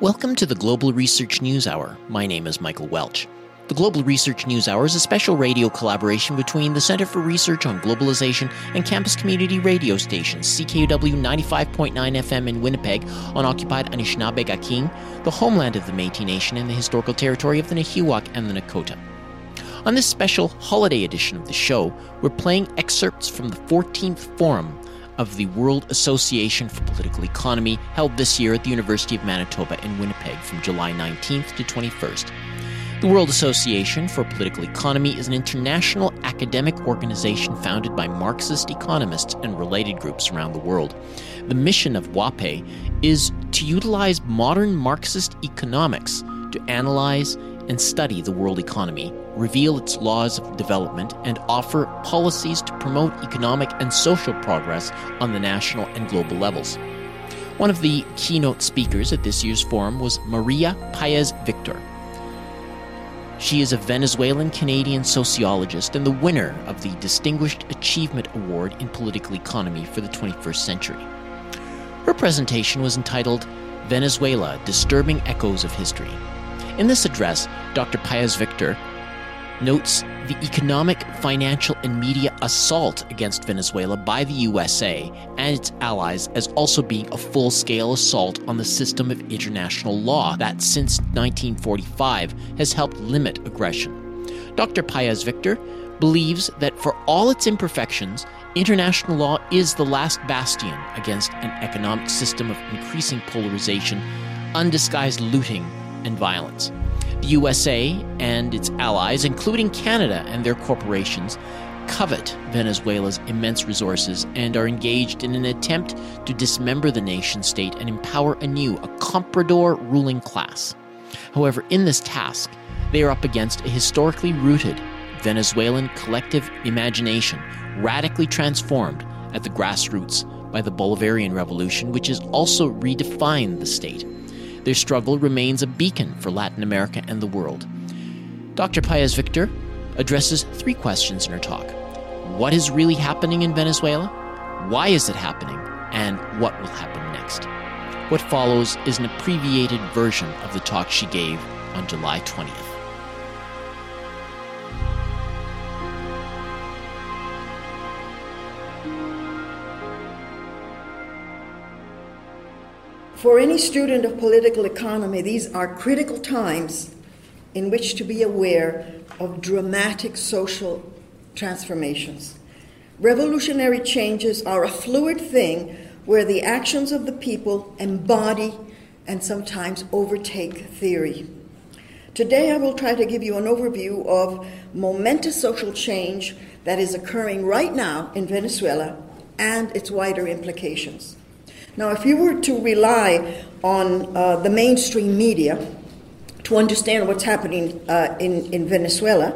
Welcome to the Global Research News Hour. My name is Michael Welch. The Global Research News Hour is a special radio collaboration between the Center for Research on Globalization and campus community radio stations CKUW 95.9 FM in Winnipeg on occupied Anishinaabe Gaking, the homeland of the Métis Nation and the historical territory of the Nehiyawak and the Nakota. On this special holiday edition of the show, we're playing excerpts from the 14th Forum of the World Association for Political Economy held this year at the University of Manitoba in Winnipeg from July 19th to 21st. The World Association for Political Economy is an international academic organization founded by Marxist economists and related groups around the world. The mission of WAPE is to utilize modern Marxist economics to analyze and study the world economy reveal its laws of development, and offer policies to promote economic and social progress on the national and global levels. One of the keynote speakers at this year's forum was Maria Paez Victor. She is a Venezuelan Canadian sociologist and the winner of the Distinguished Achievement Award in Political Economy for the 21st Century. Her presentation was entitled Venezuela Disturbing Echoes of History. In this address, Dr. Paez Victor notes the economic, financial, and media assault against Venezuela by the USA and its allies as also being a full scale assault on the system of international law that since 1945 has helped limit aggression. Dr. Paez Victor believes that for all its imperfections, international law is the last bastion against an economic system of increasing polarization, undisguised looting, and violence. The USA and its allies, including Canada and their corporations, covet Venezuela's immense resources and are engaged in an attempt to dismember the nation state and empower anew a comprador ruling class. However, in this task, they are up against a historically rooted Venezuelan collective imagination, radically transformed at the grassroots by the Bolivarian Revolution, which has also redefined the state. Their struggle remains a beacon for Latin America and the world. Dr. Paez Victor addresses three questions in her talk What is really happening in Venezuela? Why is it happening? And what will happen next? What follows is an abbreviated version of the talk she gave on July 20th. For any student of political economy, these are critical times in which to be aware of dramatic social transformations. Revolutionary changes are a fluid thing where the actions of the people embody and sometimes overtake theory. Today, I will try to give you an overview of momentous social change that is occurring right now in Venezuela and its wider implications. Now, if you were to rely on uh, the mainstream media to understand what's happening uh, in, in Venezuela,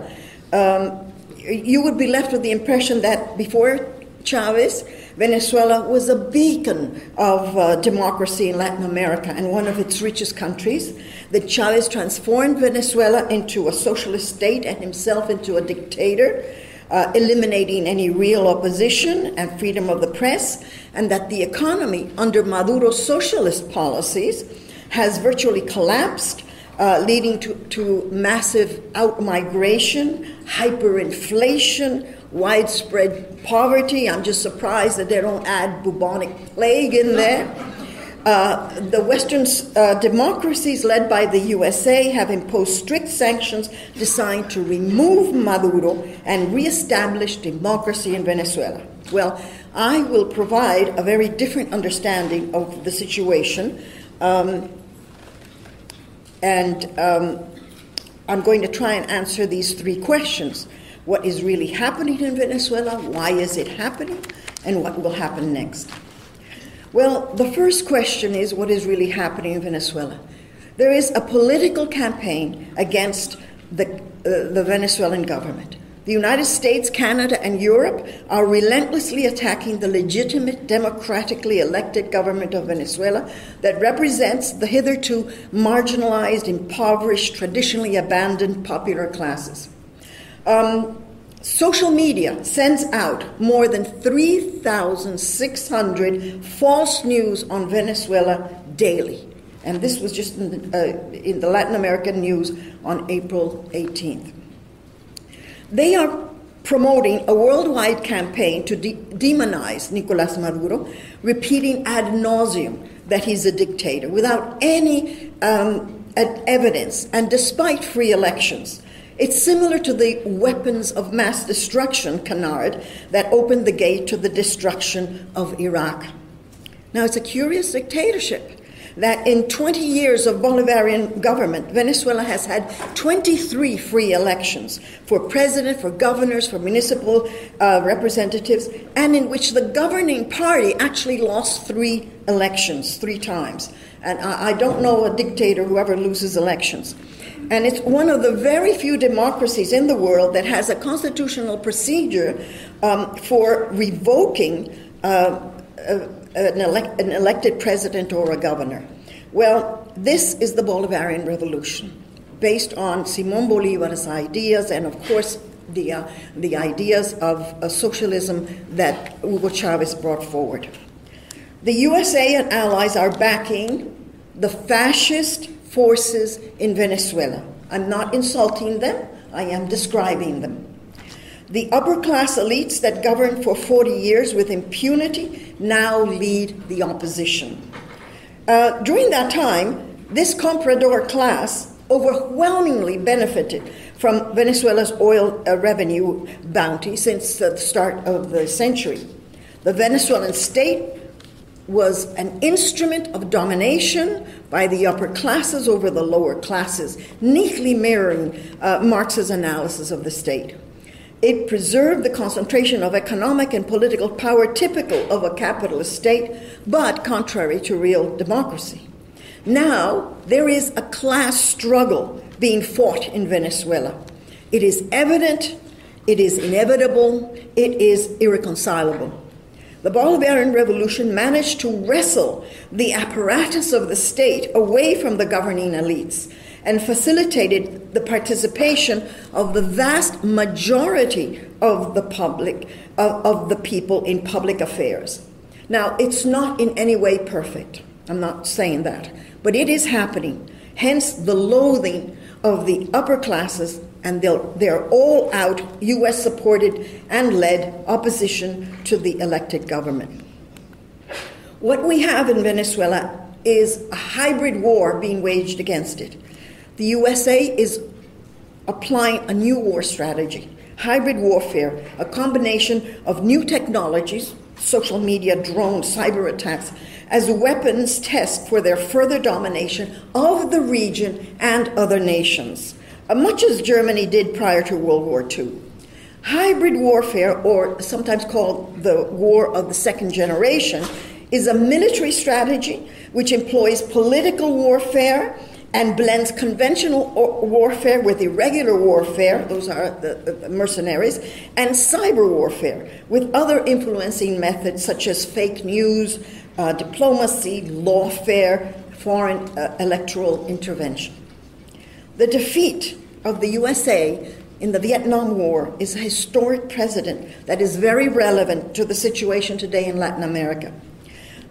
um, you would be left with the impression that before Chavez, Venezuela was a beacon of uh, democracy in Latin America and one of its richest countries. That Chavez transformed Venezuela into a socialist state and himself into a dictator uh, eliminating any real opposition and freedom of the press, and that the economy under Maduro's socialist policies has virtually collapsed, uh, leading to, to massive outmigration, hyperinflation, widespread poverty. I'm just surprised that they don't add bubonic plague in there. Uh, the Western uh, democracies, led by the USA, have imposed strict sanctions designed to remove Maduro and reestablish democracy in Venezuela. Well, I will provide a very different understanding of the situation, um, and um, I'm going to try and answer these three questions What is really happening in Venezuela? Why is it happening? And what will happen next? Well, the first question is what is really happening in Venezuela? There is a political campaign against the, uh, the Venezuelan government. The United States, Canada, and Europe are relentlessly attacking the legitimate, democratically elected government of Venezuela that represents the hitherto marginalized, impoverished, traditionally abandoned popular classes. Um, Social media sends out more than 3,600 false news on Venezuela daily. And this was just in the, uh, in the Latin American news on April 18th. They are promoting a worldwide campaign to de- demonize Nicolas Maduro, repeating ad nauseum that he's a dictator without any um, evidence and despite free elections. It's similar to the weapons of mass destruction canard that opened the gate to the destruction of Iraq. Now, it's a curious dictatorship that in 20 years of Bolivarian government, Venezuela has had 23 free elections for president, for governors, for municipal uh, representatives, and in which the governing party actually lost three elections, three times. And I, I don't know a dictator who ever loses elections. And it's one of the very few democracies in the world that has a constitutional procedure um, for revoking uh, uh, an, elect, an elected president or a governor. Well, this is the Bolivarian Revolution, based on Simon Bolivar's ideas and, of course, the, uh, the ideas of uh, socialism that Hugo Chavez brought forward. The USA and allies are backing the fascist forces in Venezuela. I'm not insulting them, I am describing them. The upper class elites that governed for 40 years with impunity now lead the opposition. Uh, during that time, this comprador class overwhelmingly benefited from Venezuela's oil uh, revenue bounty since the start of the century. The Venezuelan state was an instrument of domination by the upper classes over the lower classes, neatly mirroring uh, Marx's analysis of the state. It preserved the concentration of economic and political power typical of a capitalist state, but contrary to real democracy. Now, there is a class struggle being fought in Venezuela. It is evident, it is inevitable, it is irreconcilable. The Bolivarian Revolution managed to wrestle the apparatus of the state away from the governing elites and facilitated the participation of the vast majority of the public, of, of the people in public affairs. Now, it's not in any way perfect. I'm not saying that. But it is happening. Hence, the loathing of the upper classes and their all out US supported and led opposition to the elected government. What we have in Venezuela is a hybrid war being waged against it. The USA is applying a new war strategy hybrid warfare, a combination of new technologies, social media, drones, cyber attacks, as weapons test for their further domination of the region and other nations, much as Germany did prior to World War II. Hybrid warfare, or sometimes called the war of the second generation, is a military strategy which employs political warfare and blends conventional warfare with irregular warfare, those are the, the, mercenaries, and cyber warfare with other influencing methods such as fake news, uh, diplomacy, lawfare, foreign uh, electoral intervention. The defeat of the USA in the Vietnam War is a historic precedent that is very relevant to the situation today in Latin America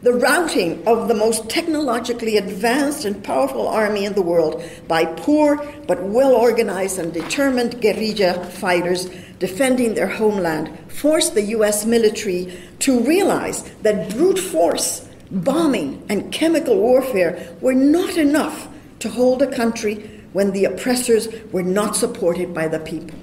the routing of the most technologically advanced and powerful army in the world by poor but well organized and determined guerrilla fighters defending their homeland forced the U.S. military to realize that brute force, bombing, and chemical warfare were not enough to hold a country when the oppressors were not supported by the people.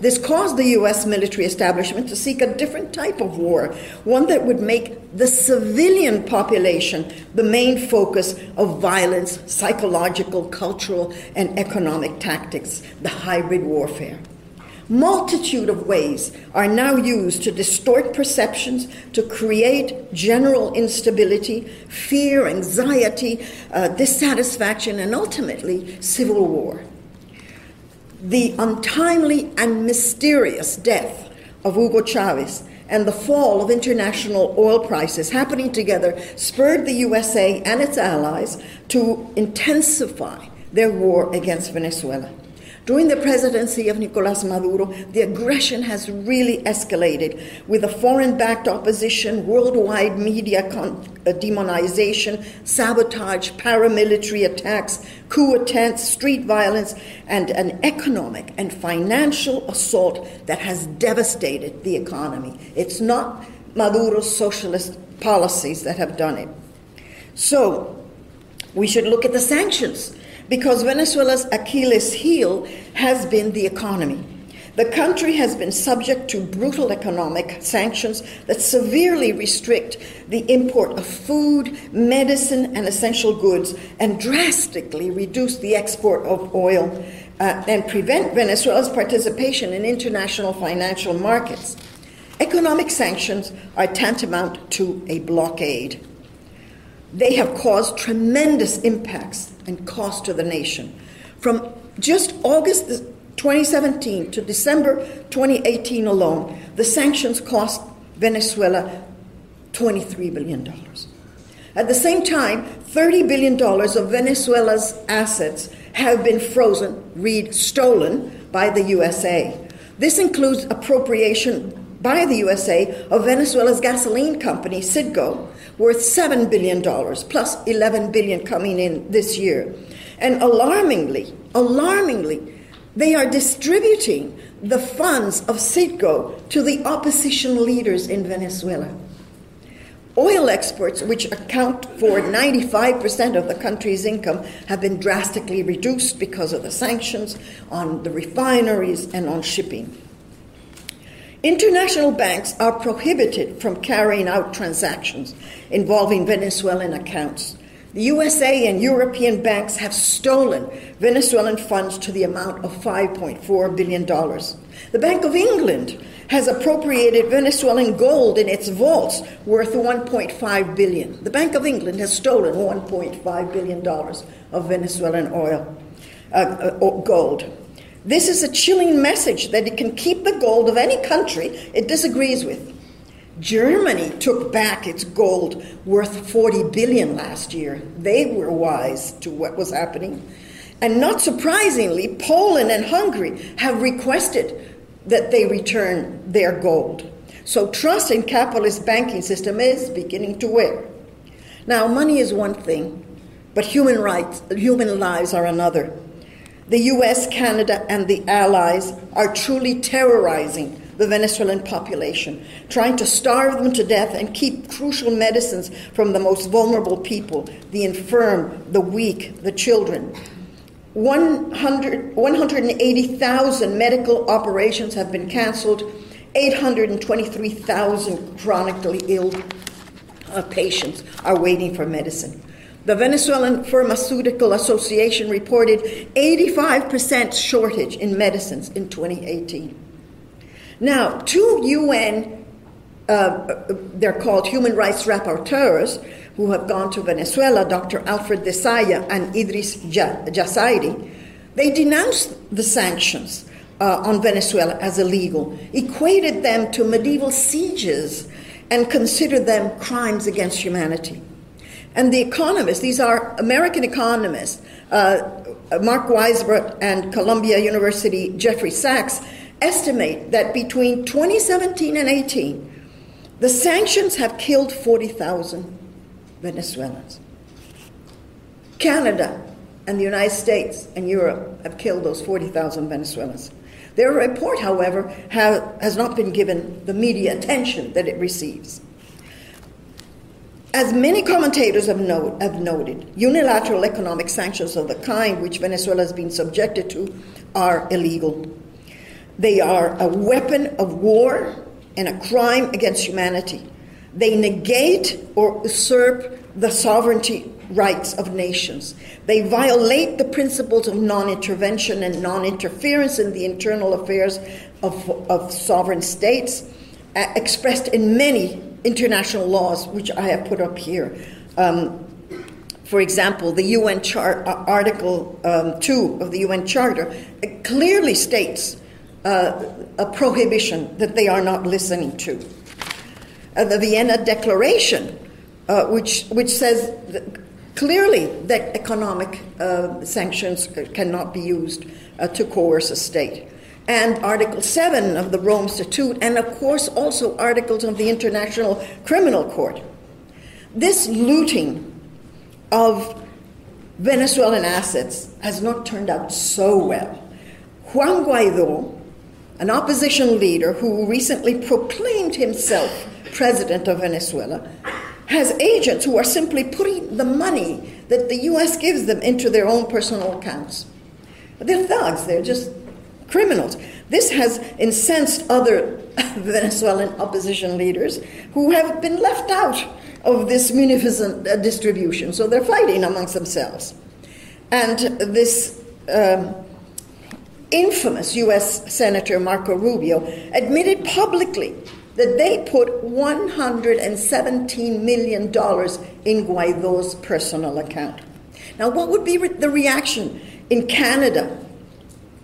This caused the US military establishment to seek a different type of war, one that would make the civilian population the main focus of violence, psychological, cultural, and economic tactics, the hybrid warfare. Multitude of ways are now used to distort perceptions, to create general instability, fear, anxiety, uh, dissatisfaction, and ultimately civil war the untimely and mysterious death of Hugo Chavez and the fall of international oil prices happening together spurred the USA and its allies to intensify their war against Venezuela. During the presidency of Nicolas Maduro, the aggression has really escalated with a foreign backed opposition, worldwide media con- uh, demonization, sabotage, paramilitary attacks, coup attempts, street violence, and an economic and financial assault that has devastated the economy. It's not Maduro's socialist policies that have done it. So, we should look at the sanctions because Venezuela's Achilles heel has been the economy. The country has been subject to brutal economic sanctions that severely restrict the import of food, medicine, and essential goods, and drastically reduce the export of oil uh, and prevent Venezuela's participation in international financial markets. Economic sanctions are tantamount to a blockade. They have caused tremendous impacts and cost to the nation. From just August 2017 to December 2018 alone, the sanctions cost Venezuela $23 billion. At the same time, $30 billion of Venezuela's assets have been frozen, read stolen, by the USA. This includes appropriation by the USA of Venezuela's gasoline company, Citgo, worth $7 billion, plus $11 billion coming in this year. And alarmingly, alarmingly, they are distributing the funds of Citgo to the opposition leaders in Venezuela. Oil exports, which account for 95% of the country's income, have been drastically reduced because of the sanctions on the refineries and on shipping. International banks are prohibited from carrying out transactions involving Venezuelan accounts. The USA and European banks have stolen Venezuelan funds to the amount of $5.4 billion. The Bank of England has appropriated Venezuelan gold in its vaults worth 1.5 billion. The Bank of England has stolen 1.5 billion dollars of Venezuelan oil, uh, uh, gold. This is a chilling message that it can keep the gold of any country it disagrees with. Germany took back its gold worth 40 billion last year. They were wise to what was happening. And not surprisingly, Poland and Hungary have requested that they return their gold. So trust in capitalist banking system is beginning to wear. Now, money is one thing, but human rights, human lives are another. The US, Canada, and the Allies are truly terrorizing the Venezuelan population, trying to starve them to death and keep crucial medicines from the most vulnerable people the infirm, the weak, the children. 100, 180,000 medical operations have been canceled, 823,000 chronically ill uh, patients are waiting for medicine. The Venezuelan Pharmaceutical Association reported 85% shortage in medicines in 2018. Now, two UN, uh, they're called human rights rapporteurs, who have gone to Venezuela, Dr. Alfred de Zayas and Idriss Jazairy, they denounced the sanctions uh, on Venezuela as illegal, equated them to medieval sieges, and considered them crimes against humanity. And the economists, these are American economists, uh, Mark Weisbrot and Columbia University Jeffrey Sachs, estimate that between 2017 and 18, the sanctions have killed 40,000 Venezuelans. Canada and the United States and Europe have killed those 40,000 Venezuelans. Their report, however, has not been given the media attention that it receives. As many commentators have, note, have, noted, unilateral economic sanctions of the kind which Venezuela has been subjected to are illegal. They are a weapon of war and a crime against humanity. They negate or usurp the sovereignty rights of nations. They violate the principles of non intervention and non interference in the internal affairs of, of sovereign states, uh, expressed in many international laws, which I have put up here. Um, for example, the UN chart, uh, Article um, 2 of the UN Charter clearly states uh, a prohibition that they are not listening to. Uh, the Vienna Declaration, uh, which, which says clearly that economic uh, sanctions cannot be used uh, to coerce a state. And Article 7 of the Rome Statute, and of course also articles of the International Criminal Court. This looting of Venezuelan assets has not turned out so well. Juan Guaido, an opposition leader who recently proclaimed himself president of Venezuela, has agents who are simply putting the money that the U.S. gives them into their own personal accounts. They're thugs, they're just criminals. This has incensed other Venezuelan opposition leaders who have been left out of this munificent uh, distribution, so they're fighting amongst themselves. And this um, infamous US Senator Marco Rubio admitted publicly that they put $117 million in Guaido's personal account. Now, what would be re- the reaction in Canada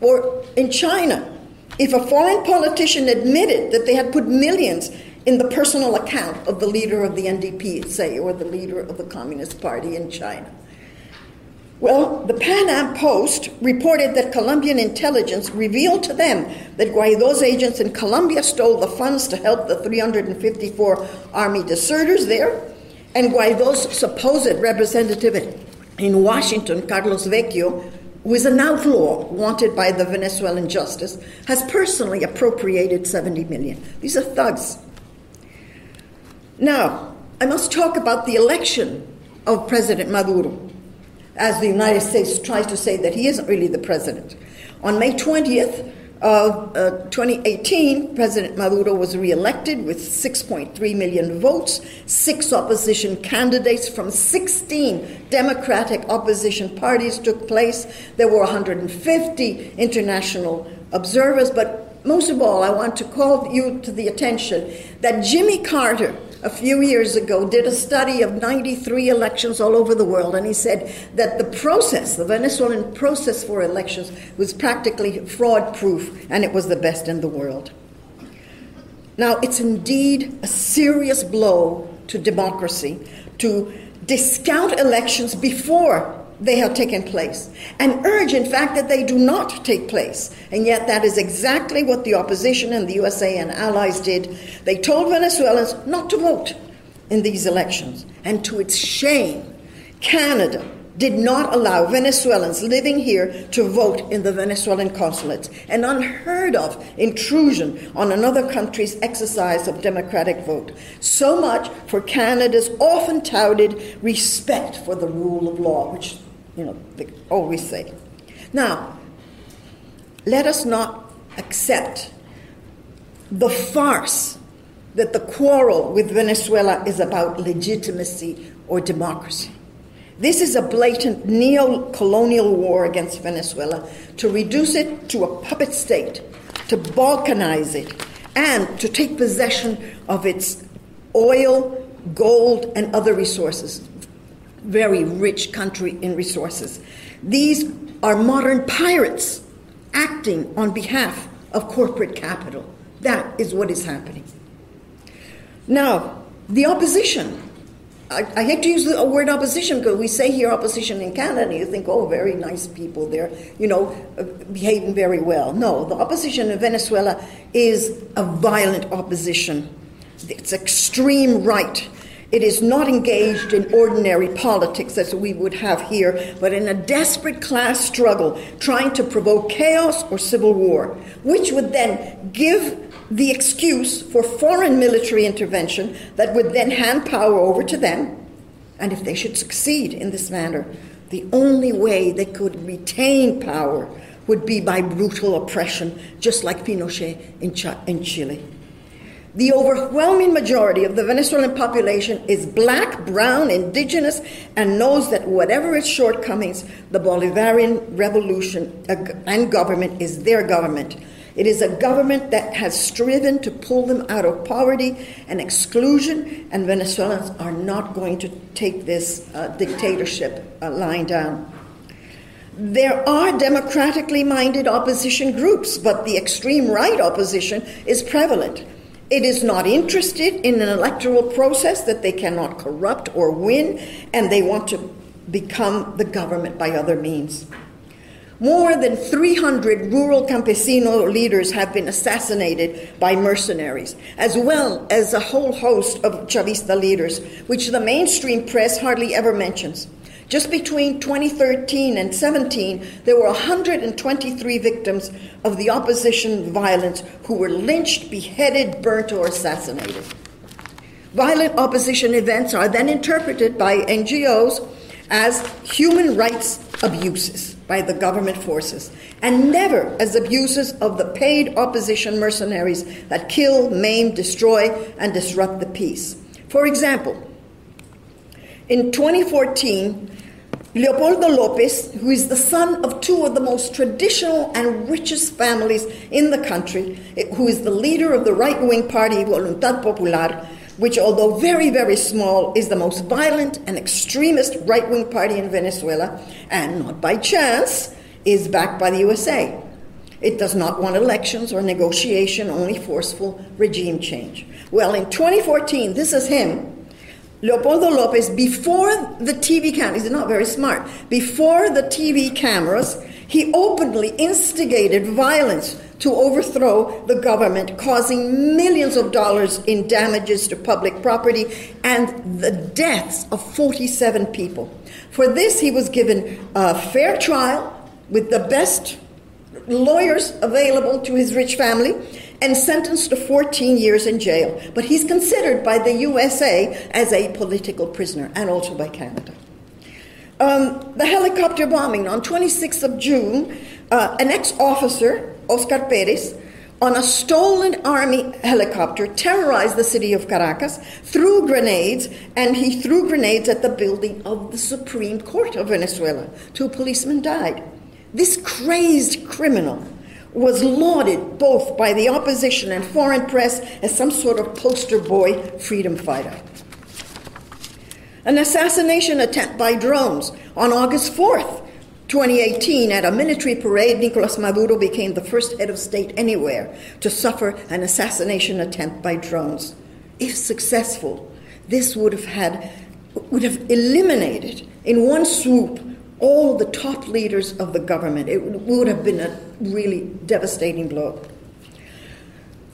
or in China if a foreign politician admitted that they had put millions in the personal account of the leader of the NDP, say, or the leader of the Communist Party in China? Well, the Pan Am Post reported that Colombian intelligence revealed to them that Guaido's agents in Colombia stole the funds to help the 354 army deserters there, and Guaido's supposed representative in Washington, Carlos Vecchio, who is an outlaw wanted by the Venezuelan justice, has personally appropriated 70 million. These are thugs. Now, I must talk about the election of President Maduro as the United States tries to say that he isn't really the president. On May 20th of uh, 2018, President Maduro was reelected with 6.3 million votes. Six opposition candidates from 16 Democratic opposition parties took place. There were 150 international observers, but most of all, I want to call you to the attention that Jimmy Carter a few years ago did a study of 93 elections all over the world, and he said that the process, the Venezuelan process for elections, was practically fraud proof, and it was the best in the world. Now, it's indeed a serious blow to democracy to discount elections before they have taken place and urge, in fact, that they do not take place. And yet, that is exactly what the opposition and the USA and allies did. They told Venezuelans not to vote in these elections. And to its shame, Canada did not allow Venezuelans living here to vote in the Venezuelan consulates, an unheard of intrusion on another country's exercise of democratic vote. So much for Canada's often touted respect for the rule of law, which you know, they always say. Now, let us not accept the farce that the quarrel with Venezuela is about legitimacy or democracy. This is a blatant neo colonial war against Venezuela to reduce it to a puppet state, to balkanize it, and to take possession of its oil, gold, and other resources very rich country in resources. These are modern pirates acting on behalf of corporate capital. That is what is happening. Now, the opposition. I, hate to use the word opposition because we say here opposition in Canada, you think, oh, very nice people there, you know, uh, behaving very well. No, the opposition in Venezuela is a violent opposition. It's extreme right it is not engaged in ordinary politics as we would have here, but in a desperate class struggle trying to provoke chaos or civil war, which would then give the excuse for foreign military intervention that would then hand power over to them. And if they should succeed in this manner, the only way they could retain power would be by brutal oppression, just like Pinochet in, Ch- in Chile. The overwhelming majority of the Venezuelan population is black, brown, indigenous, and knows that whatever its shortcomings, the Bolivarian revolution and government is their government. It is a government that has striven to pull them out of poverty and exclusion, and Venezuelans are not going to take this uh, dictatorship uh, lying down. There are democratically minded opposition groups, but the extreme right opposition is prevalent. It is not interested in an electoral process that they cannot corrupt or win, and they want to become the government by other means. More than 300 rural campesino leaders have been assassinated by mercenaries, as well as a whole host of Chavista leaders, which the mainstream press hardly ever mentions. Just between 2013 and 17, there were 123 victims of the opposition violence who were lynched, beheaded, burnt, or assassinated. Violent opposition events are then interpreted by NGOs as human rights abuses by the government forces, and never as abuses of the paid opposition mercenaries that kill, maim, destroy, and disrupt the peace. For example, in 2014, Leopoldo Lopez, who is the son of two of the most traditional and richest families in the country, eh, who is the leader of the right wing party Voluntad Popular, which, although very, very small, is the most violent and extremist right wing party in Venezuela, and not by chance, is backed by the USA. It does not want elections or negotiation, only forceful regime change. Well, in 2014, this is him, Leopoldo Lopez, before the TV cameras, he's not very smart, before the TV cameras, he openly instigated violence to overthrow the government, causing millions of dollars in damages to public property and the deaths of 47 people. For this, he was given a fair trial with the best lawyers available to his rich family and sentenced to 14 years in jail. But he's considered by the USA as a political prisoner and also by Canada. Um, the helicopter bombing on 26th of June, uh, an ex officer Oscar Perez, on a stolen army helicopter, terrorized the city of Caracas, threw grenades, and he threw grenades at the building of the Supreme Court of Venezuela. Two policemen died. This crazed criminal was lauded both by the opposition and foreign press as some sort of poster boy freedom fighter. An assassination attempt by drones on August 4th 2018, at a military parade, Nicolas Maduro became the first head of state anywhere to suffer an assassination attempt by drones. If successful, this would have had would have eliminated in one swoop all the top leaders of the government. It would have been a really devastating blow.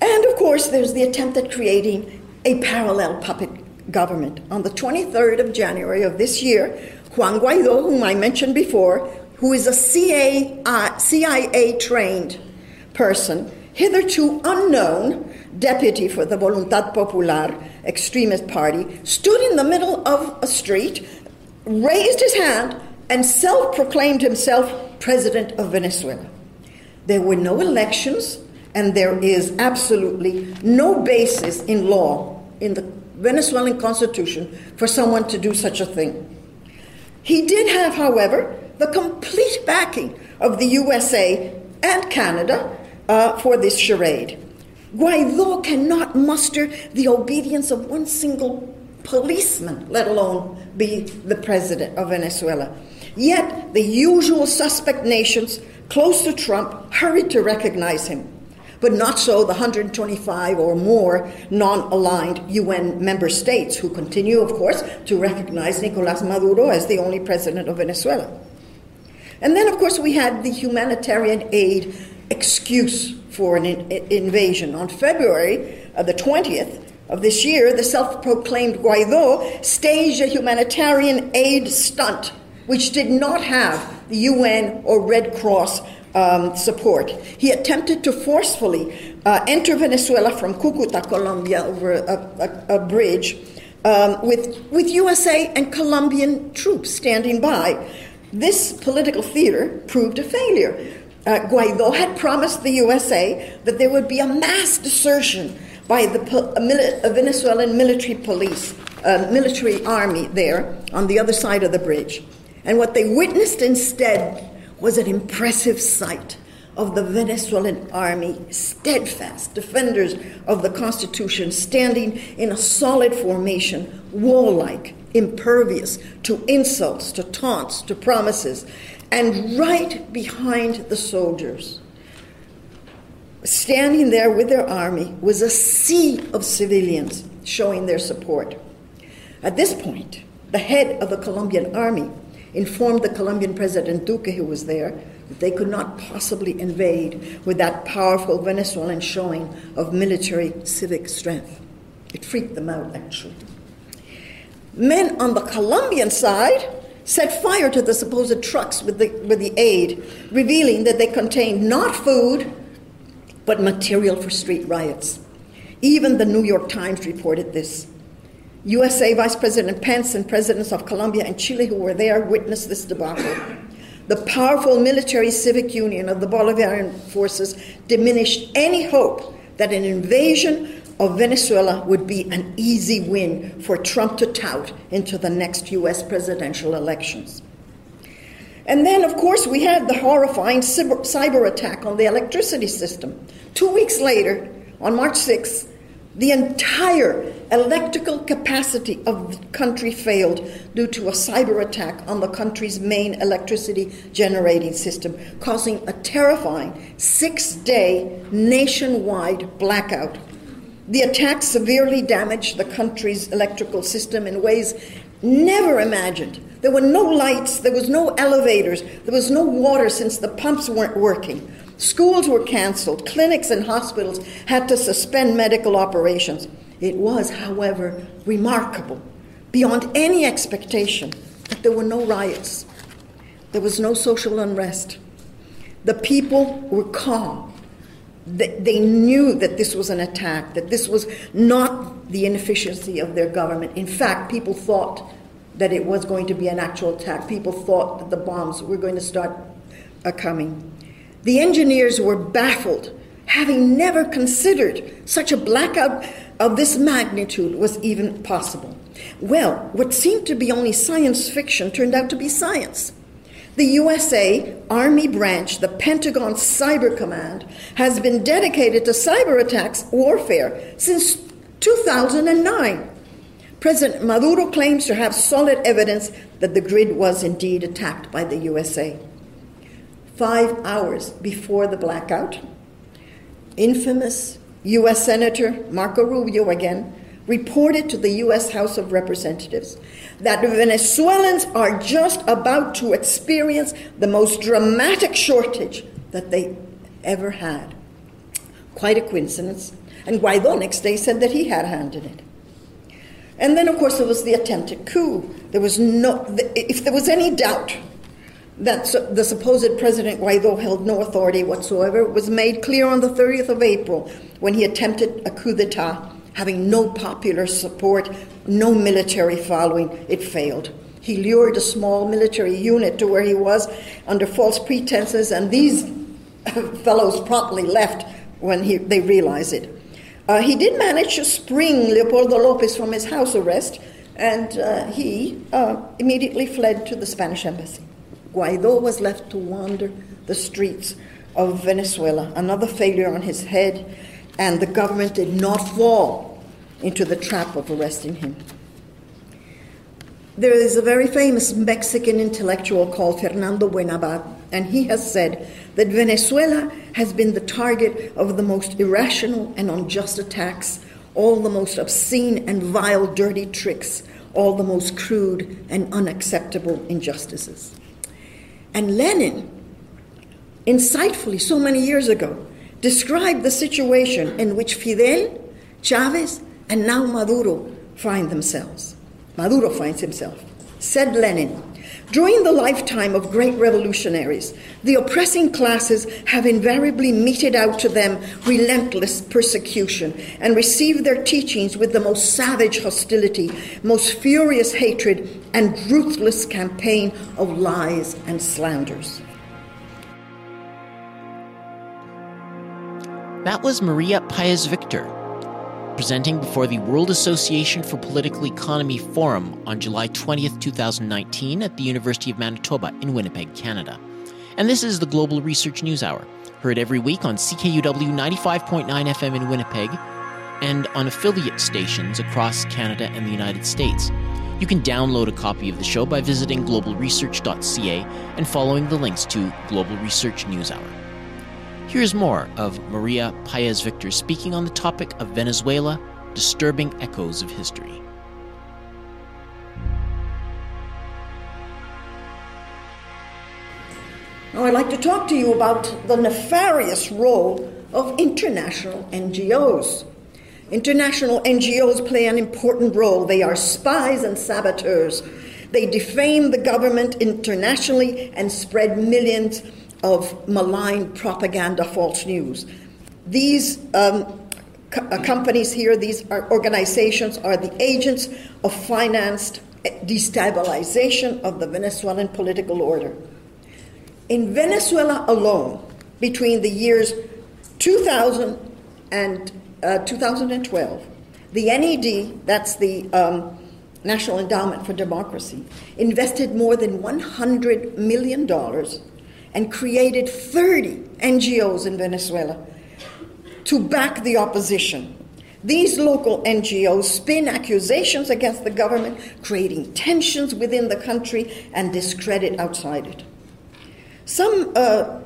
And of course, there's the attempt at creating a parallel puppet government. On the 23rd of January of this year, Juan Guaido, whom I mentioned before, who is a CIA, CIA trained person, hitherto unknown deputy for the Voluntad Popular extremist party, stood in the middle of a street, raised his hand, and self proclaimed himself president of Venezuela. There were no elections, and there is absolutely no basis in law in the Venezuelan constitution for someone to do such a thing. He did have, however, the complete backing of the USA and Canada uh, for this charade. Guaido cannot muster the obedience of one single policeman, let alone be the president of Venezuela. Yet the usual suspect nations close to Trump hurried to recognize him, but not so the 125 or more non aligned UN member states, who continue, of course, to recognize Nicolas Maduro as the only president of Venezuela. And then, of course, we had the humanitarian aid excuse for an in- invasion. On February uh, the 20th of this year, the self proclaimed Guaido staged a humanitarian aid stunt, which did not have the UN or Red Cross um, support. He attempted to forcefully uh, enter Venezuela from Cucuta, Colombia, over a, a, a bridge. Um, with, with USA and Colombian troops standing by. This political theater proved a failure. Uh, Guaido had promised the USA that there would be a mass desertion by the mili- Venezuelan military police, uh, military army there on the other side of the bridge. And what they witnessed instead was an impressive sight of the Venezuelan army, steadfast defenders of the Constitution, standing in a solid formation, wall like, impervious to insults, to taunts, to promises. And right behind the soldiers, standing there with their army, was a sea of civilians showing their support. At this point, the head of the Colombian army informed the Colombian President Duque, who was there, that they could not possibly invade with that powerful Venezuelan showing of military civic strength. It freaked them out, actually. Men on the Colombian side set fire to the supposed trucks with the, with the aid, revealing that they contained not food, but material for street riots. Even the New York Times reported this. USA Vice President Pence and presidents of Colombia and Chile who were there witnessed this debacle. The powerful military civic union of the Bolivarian forces diminished any hope that an invasion of Venezuela would be an easy win for Trump to tout into the next US presidential elections. And then, of course, we had the horrifying cyber, cyber attack on the electricity system. Two weeks later, on March 6th, the entire electrical capacity of the country failed due to a cyber attack on the country's main electricity generating system, causing a terrifying six day nationwide blackout. The attack severely damaged the country's electrical system in ways never imagined. There were no lights, there was no elevators, there was no water since the pumps weren't working. Schools were canceled, clinics and hospitals had to suspend medical operations. It was, however, remarkable, beyond any expectation, that there were no riots. There was no social unrest. The people were calm. They knew that this was an attack, that this was not the inefficiency of their government. In fact, people thought that it was going to be an actual attack. People thought that the bombs were going to start uh, coming. The engineers were baffled, having never considered such a blackout of this magnitude was even possible. Well, what seemed to be only science fiction turned out to be science. The USA Army branch, the Pentagon Cyber Command, has been dedicated to cyber attacks warfare since 2009. President Maduro claims to have solid evidence that the grid was indeed attacked by the USA five hours before the blackout, infamous U.S. Senator Marco Rubio again reported to the U.S. House of Representatives that Venezuelans are just about to experience the most dramatic shortage that they ever had. Quite a coincidence. And Guaido next day said that he had a hand in it. And then, of course, there was the attempted coup. There was no, if there was any doubt that the supposed President Guaido held no authority whatsoever was made clear on the 30th of April when he attempted a coup d'etat, having no popular support, no military following. It failed. He lured a small military unit to where he was under false pretenses, and these fellows promptly left when he, they realized it. Uh, he did manage to spring Leopoldo Lopez from his house arrest, and uh, he uh, immediately fled to the Spanish embassy. Guaido was left to wander the streets of Venezuela, another failure on his head, and the government did not fall into the trap of arresting him. There is a very famous Mexican intellectual called Fernando Buen Abad, and he has said that Venezuela has been the target of the most irrational and unjust attacks, all the most obscene and vile, dirty tricks, all the most crude and unacceptable injustices. And Lenin, insightfully so many years ago, described the situation in which Fidel, Chavez, and now Maduro find themselves. Maduro finds himself. Said Lenin, during the lifetime of great revolutionaries, the oppressing classes have invariably meted out to them relentless persecution and received their teachings with the most savage hostility, most furious hatred, and ruthless campaign of lies and slanders. That was Maria Paez Victor presenting before the World Association for Political Economy Forum on July 20th, 2019, at the University of Manitoba in Winnipeg, Canada. And this is the Global Research News Hour, heard every week on CKUW 95.9 FM in Winnipeg and on affiliate stations across Canada and the United States. You can download a copy of the show by visiting globalresearch.ca and following the links to Global Research News Hour. Here's more of Maria Paez Victor speaking on the topic of Venezuela, disturbing echoes of history. Now, I'd like to talk to you about the nefarious role of international NGOs. International NGOs play an important role. They are spies and saboteurs. They defame the government internationally and spread millions of malign propaganda, false news. These um, co- uh, companies here, these organizations, are the agents of financed destabilization of the Venezuelan political order. In Venezuela alone, between the years 2000 and uh, 2012, the NED, that's the um, National Endowment for Democracy, invested more than $100 million and created 30 NGOs in Venezuela to back the opposition. These local NGOs spin accusations against the government, creating tensions within the country and discredit outside it. Some uh,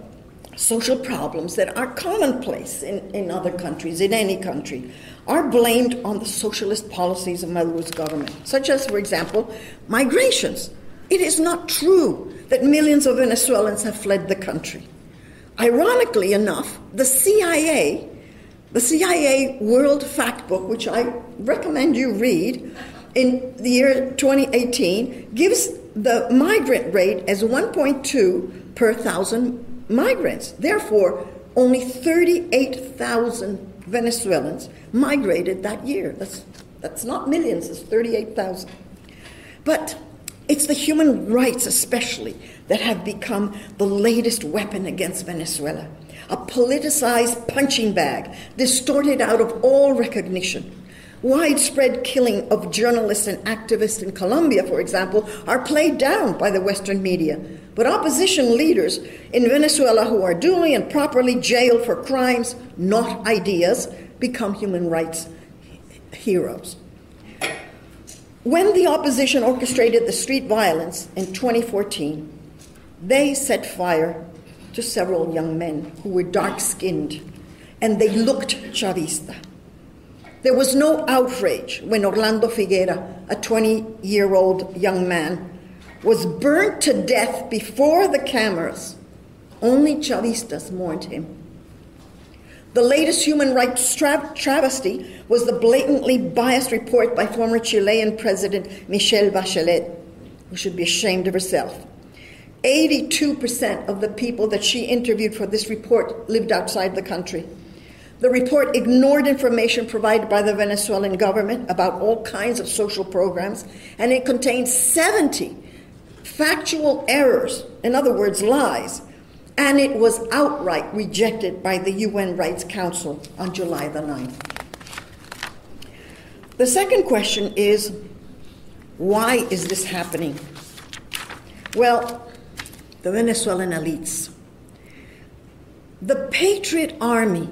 social problems that are commonplace in, in other countries, in any country, are blamed on the socialist policies of Maduro's government, such as, for example, migrations. It is not true that millions of Venezuelans have fled the country. Ironically enough, the CIA, the CIA World Factbook, which I recommend you read, in the year 2018, gives the migrant rate as 1.2 per thousand migrants. Therefore, only 38,000 Venezuelans migrated that year. That's, that's not millions, it's 38,000. But it's the human rights, especially, that have become the latest weapon against Venezuela. A politicized punching bag, distorted out of all recognition. Widespread killing of journalists and activists in Colombia, for example, are played down by the Western media. But opposition leaders in Venezuela who are duly and properly jailed for crimes, not ideas, become human rights heroes. When the opposition orchestrated the street violence in 2014, they set fire to several young men who were dark skinned and they looked Chavista. There was no outrage when Orlando Figuera, a 20 year old young man, was burnt to death before the cameras. Only Chavistas mourned him. The latest human rights tra- travesty was the blatantly biased report by former Chilean President Michelle Bachelet, who should be ashamed of herself. 82% of the people that she interviewed for this report lived outside the country. The report ignored information provided by the Venezuelan government about all kinds of social programs, and it contained 70 factual errors, in other words, lies, and it was outright rejected by the UN Rights Council on July the 9th. The second question is why is this happening? Well, the Venezuelan elites. The Patriot Army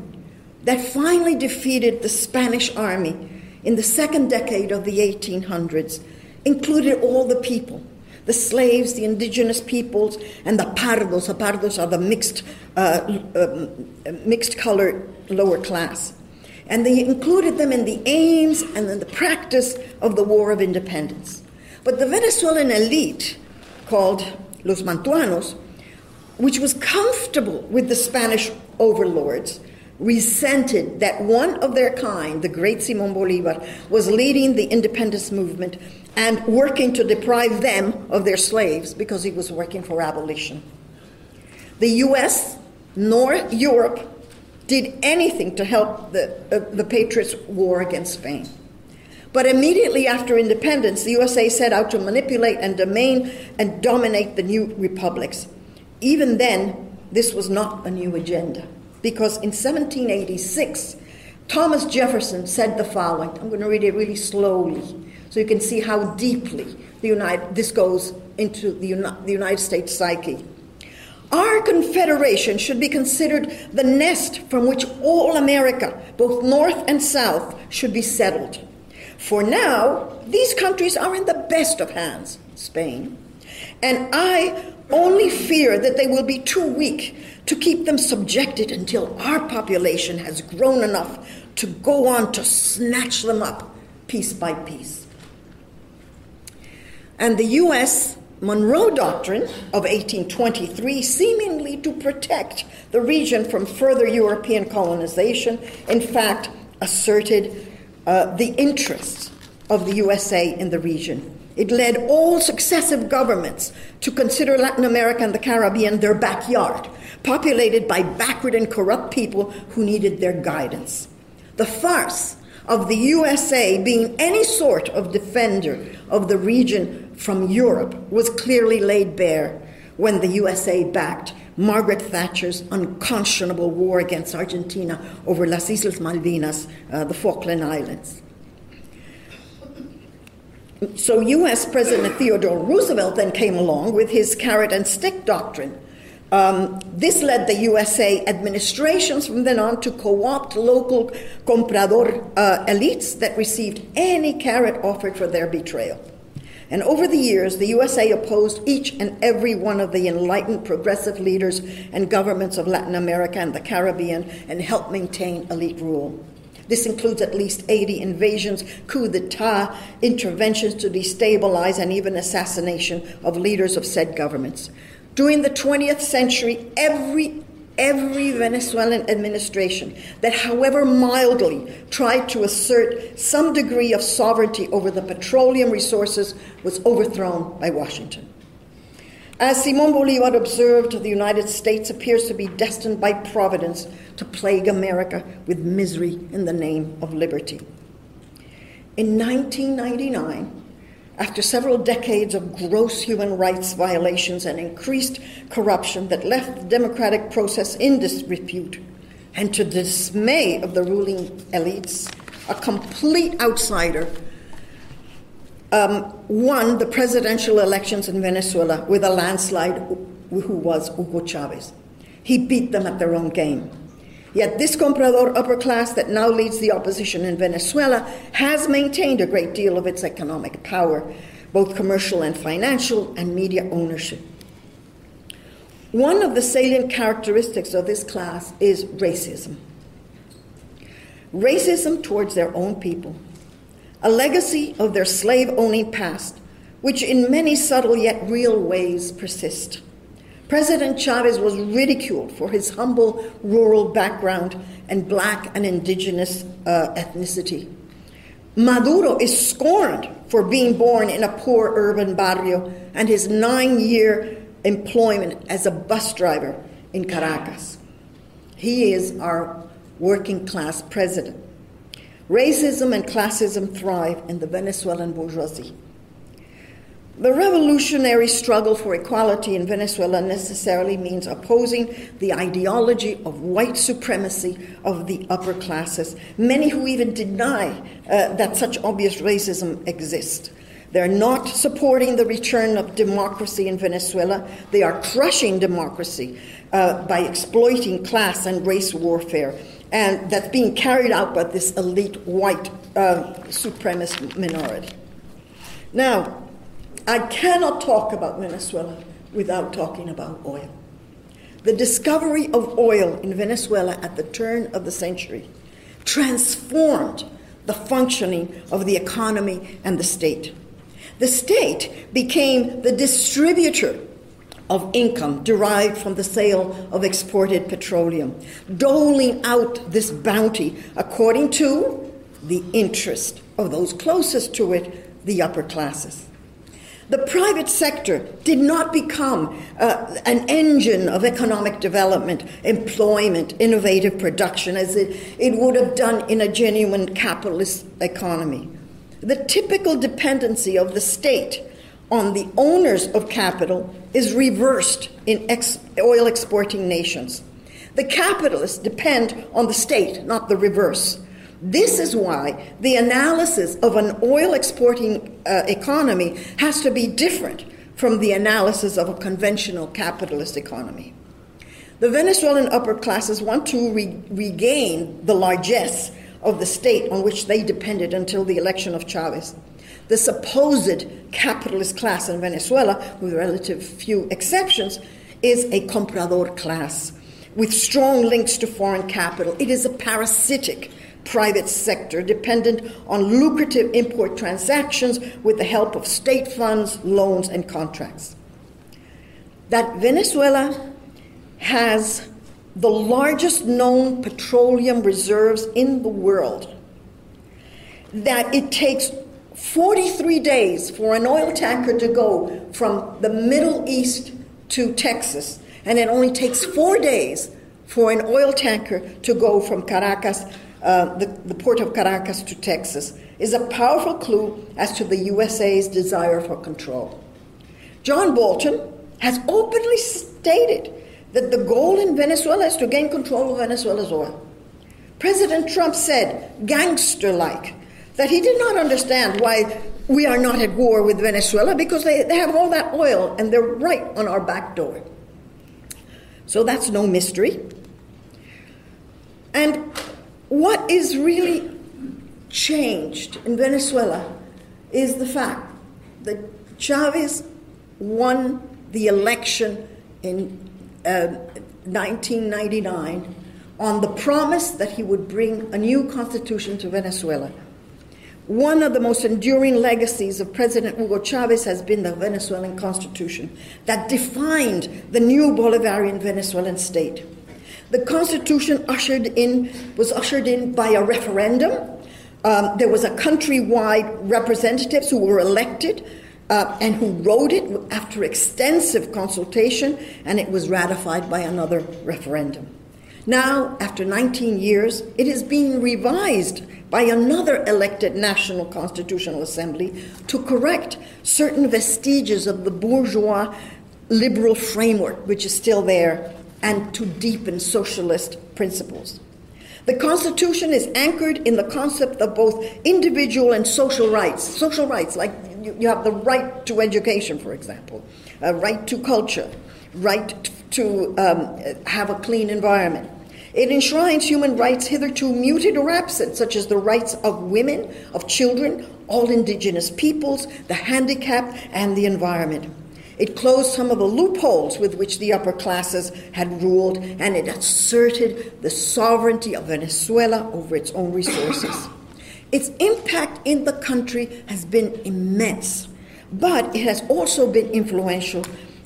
that finally defeated the Spanish army in the second decade of the 1800s included all the people the slaves, the indigenous peoples, and the pardos. The pardos are the mixed, uh, um, mixed color lower class. And they included them in the aims and in the practice of the War of Independence. But the Venezuelan elite, called Los Mantuanos, which was comfortable with the Spanish overlords, resented that one of their kind, the great Simon Bolivar, was leading the independence movement and working to deprive them of their slaves because he was working for abolition. The US nor Europe did anything to help the, uh, the Patriots' war against Spain. But immediately after independence, the USA set out to manipulate and domain and dominate the new republics. Even then, this was not a new agenda because in 1786, Thomas Jefferson said the following. I'm going to read it really slowly so you can see how deeply the United, this goes into the, Uni, the United States psyche. Our confederation should be considered the nest from which all America, both North and South, should be settled. For now, these countries are in the best of hands, Spain, and I only fear that they will be too weak to keep them subjected until our population has grown enough to go on to snatch them up piece by piece. And the US Monroe Doctrine of 1823, seemingly to protect the region from further European colonization, in fact, asserted uh, the interests of the USA in the region. It led all successive governments to consider Latin America and the Caribbean their backyard, populated by backward and corrupt people who needed their guidance. The farce of the USA being any sort of defender of the region from Europe was clearly laid bare when the USA backed Margaret Thatcher's unconscionable war against Argentina over Las Islas Malvinas, uh, the Falkland Islands. So, US President Theodore Roosevelt then came along with his carrot and stick doctrine um, this led the USA administrations from then on to co opt local comprador uh, elites that received any carrot offered for their betrayal. And over the years, the USA opposed each and every one of the enlightened progressive leaders and governments of Latin America and the Caribbean and helped maintain elite rule. This includes at least 80 invasions, coup d'etat, interventions to destabilize, and even assassination of leaders of said governments. During the 20th century, every every Venezuelan administration that, however mildly, tried to assert some degree of sovereignty over the petroleum resources was overthrown by Washington. As Simon Bolivar observed, the United States appears to be destined by Providence to plague America with misery in the name of liberty. In 1999, after several decades of gross human rights violations and increased corruption that left the democratic process in disrepute, and to the dismay of the ruling elites, a complete outsider um, won the presidential elections in Venezuela with a landslide, who was Hugo Chavez. He beat them at their own game. Yet this comprador upper class that now leads the opposition in Venezuela has maintained a great deal of its economic power, both commercial and financial, and media ownership. One of the salient characteristics of this class is racism. Racism towards their own people, a legacy of their slave owning past, which in many subtle yet real ways persist. President Chavez was ridiculed for his humble rural background and black and indigenous uh, ethnicity. Maduro is scorned for being born in a poor urban barrio and his nine year employment as a bus driver in Caracas. He is our working class president. Racism and classism thrive in the Venezuelan bourgeoisie. The revolutionary struggle for equality in Venezuela necessarily means opposing the ideology of white supremacy of the upper classes, many who even deny uh, that such obvious racism exists. They're not supporting the return of democracy in Venezuela. They are crushing democracy uh, by exploiting class and race warfare. And that's being carried out by this elite white uh, supremacist minority. Now, I cannot talk about Venezuela without talking about oil. The discovery of oil in Venezuela at the turn of the century transformed the functioning of the economy and the state. The state became the distributor of income derived from the sale of exported petroleum, doling out this bounty according to the interest of those closest to it, the upper classes. The private sector did not become uh, an engine of economic development, employment, innovative production as it, it would have done in a genuine capitalist economy. The typical dependency of the state on the owners of capital is reversed in ex- oil exporting nations. The capitalists depend on the state, not the reverse. This is why the analysis of an oil exporting uh, economy has to be different from the analysis of a conventional capitalist economy. The Venezuelan upper classes want to re- regain the largesse of the state on which they depended until the election of Chavez. The supposed capitalist class in Venezuela, with relative few exceptions, is a comprador class with strong links to foreign capital. It is a parasitic private sector dependent on lucrative import transactions with the help of state funds, loans, and contracts. That Venezuela has the largest known petroleum reserves in the world, that it takes 43 days for an oil tanker to go from the Middle East to Texas, and it only takes four days for an oil tanker to go from Caracas, uh, the, the port of Caracas, to Texas, is a powerful clue as to the USA's desire for control. John Bolton has openly stated that the goal in Venezuela is to gain control of Venezuela's oil. President Trump said, gangster like, that he did not understand why we are not at war with Venezuela because they, they have all that oil and they're right on our back door. So that's no mystery. And what is really changed in Venezuela is the fact that Chavez won the election in uh, 1999 on the promise that he would bring a new constitution to Venezuela. One of the most enduring legacies of President Hugo Chavez has been the Venezuelan constitution that defined the new Bolivarian Venezuelan state. The constitution ushered in was ushered in by a referendum. Um, there was a countrywide representatives who were elected uh, and who wrote it after extensive consultation, and it was ratified by another referendum. Now, after 19 years, it is being revised by another elected National Constitutional Assembly to correct certain vestiges of the bourgeois liberal framework, which is still there, and to deepen socialist principles. The Constitution is anchored in the concept of both individual and social rights. Social rights, like you, have the right to education, for example, a right to culture, right to um, have a clean environment, it enshrines human rights hitherto muted or absent, such as the rights of women, of children, all indigenous peoples, the handicapped, and the environment. It closed some of the loopholes with which the upper classes had ruled, and it asserted the sovereignty of Venezuela over its own resources. its impact in the country has been immense, but it has also been influential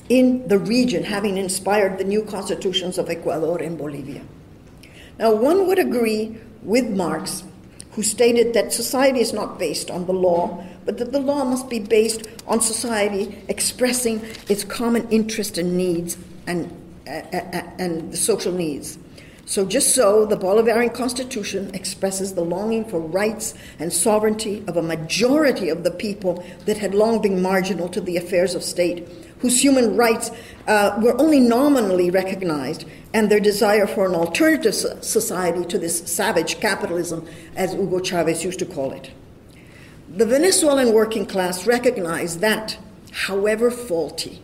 in the region, having inspired the new constitutions of Ecuador and Bolivia. Now, one would agree with Marx, who stated that society is not based on the law, but that the law must be based on society expressing its common interest and needs and, uh, and the social needs. So, just so, the Bolivarian Constitution expresses the longing for rights and sovereignty of a majority of the people that had long been marginal to the affairs of state, whose human rights uh, were only nominally recognized, and their desire for an alternative society to this savage capitalism, as Hugo Chavez used to call it. The Venezuelan working class recognized that, however faulty,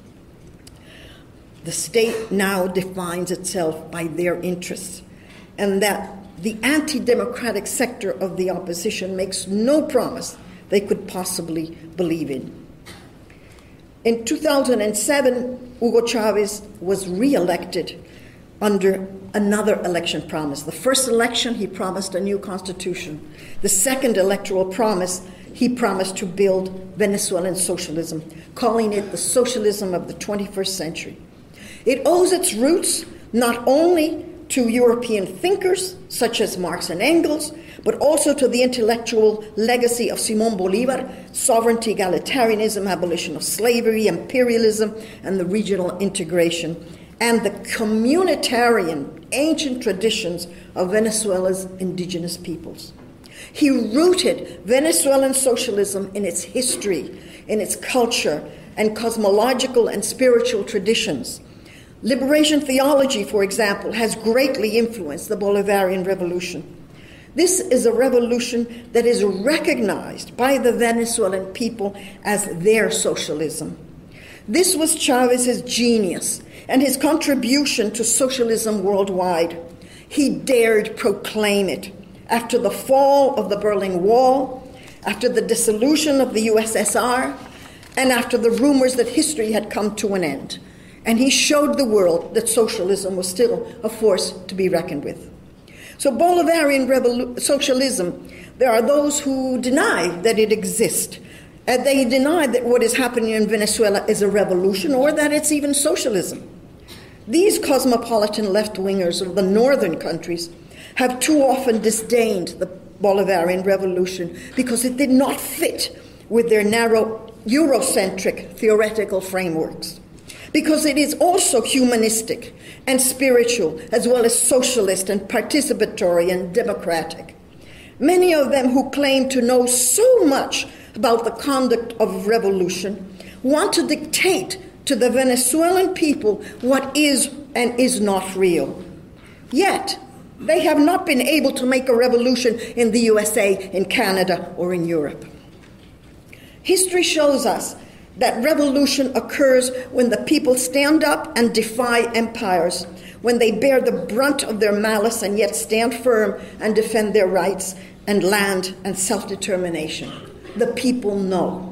the state now defines itself by their interests, and that the anti democratic sector of the opposition makes no promise they could possibly believe in. In 2007, Hugo Chavez was re elected under another election promise. The first election, he promised a new constitution. The second electoral promise, he promised to build Venezuelan socialism, calling it the socialism of the 21st century. It owes its roots not only to European thinkers such as Marx and Engels, but also to the intellectual legacy of Simon Bolivar sovereignty, egalitarianism, abolition of slavery, imperialism, and the regional integration, and the communitarian ancient traditions of Venezuela's indigenous peoples. He rooted Venezuelan socialism in its history, in its culture, and cosmological and spiritual traditions Liberation theology, for example, has greatly influenced the Bolivarian Revolution. This is a revolution that is recognized by the Venezuelan people as their socialism. This was Chavez's genius and his contribution to socialism worldwide. He dared proclaim it after the fall of the Berlin Wall, after the dissolution of the USSR, and after the rumors that history had come to an end and he showed the world that socialism was still a force to be reckoned with. So, Bolivarian revolu- socialism, there are those who deny that it exists. And they deny that what is happening in Venezuela is a revolution or that it's even socialism. These cosmopolitan left wingers of the northern countries have too often disdained the Bolivarian revolution because it did not fit with their narrow Eurocentric theoretical frameworks. Because it is also humanistic and spiritual, as well as socialist and participatory and democratic. Many of them who claim to know so much about the conduct of revolution want to dictate to the Venezuelan people what is and is not real. Yet, they have not been able to make a revolution in the USA, in Canada, or in Europe. History shows us that revolution occurs when the people stand up and defy empires, when they bear the brunt of their malice and yet stand firm and defend their rights and land and self determination. The people know.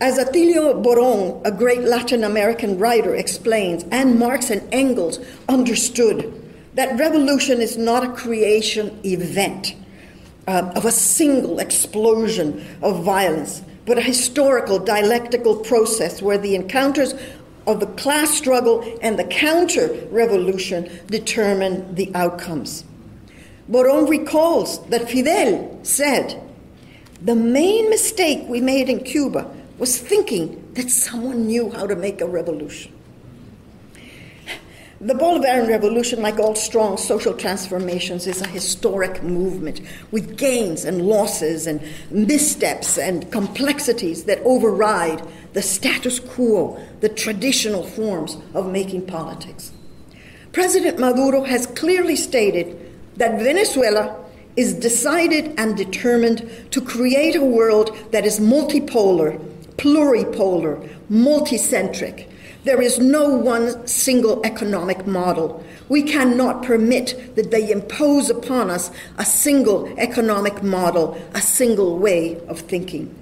As Atilio Boron, a great Latin American writer, explains, and Marx and Engels understood that revolution is not a creation event uh, of a single explosion of violence, but a historical dialectical process where the encounters of the class struggle and the counter revolution determine the outcomes. Boron recalls that Fidel said, The main mistake we made in Cuba was thinking that someone knew how to make a revolution. The Bolivarian Revolution, like all strong social transformations, is a historic movement with gains and losses and missteps and complexities that override the status quo, the traditional forms of making politics. President Maduro has clearly stated that Venezuela is decided and determined to create a world that is multipolar, pluripolar, multicentric, there is no one single economic model. We cannot permit that they impose upon us a single economic model, a single way of thinking.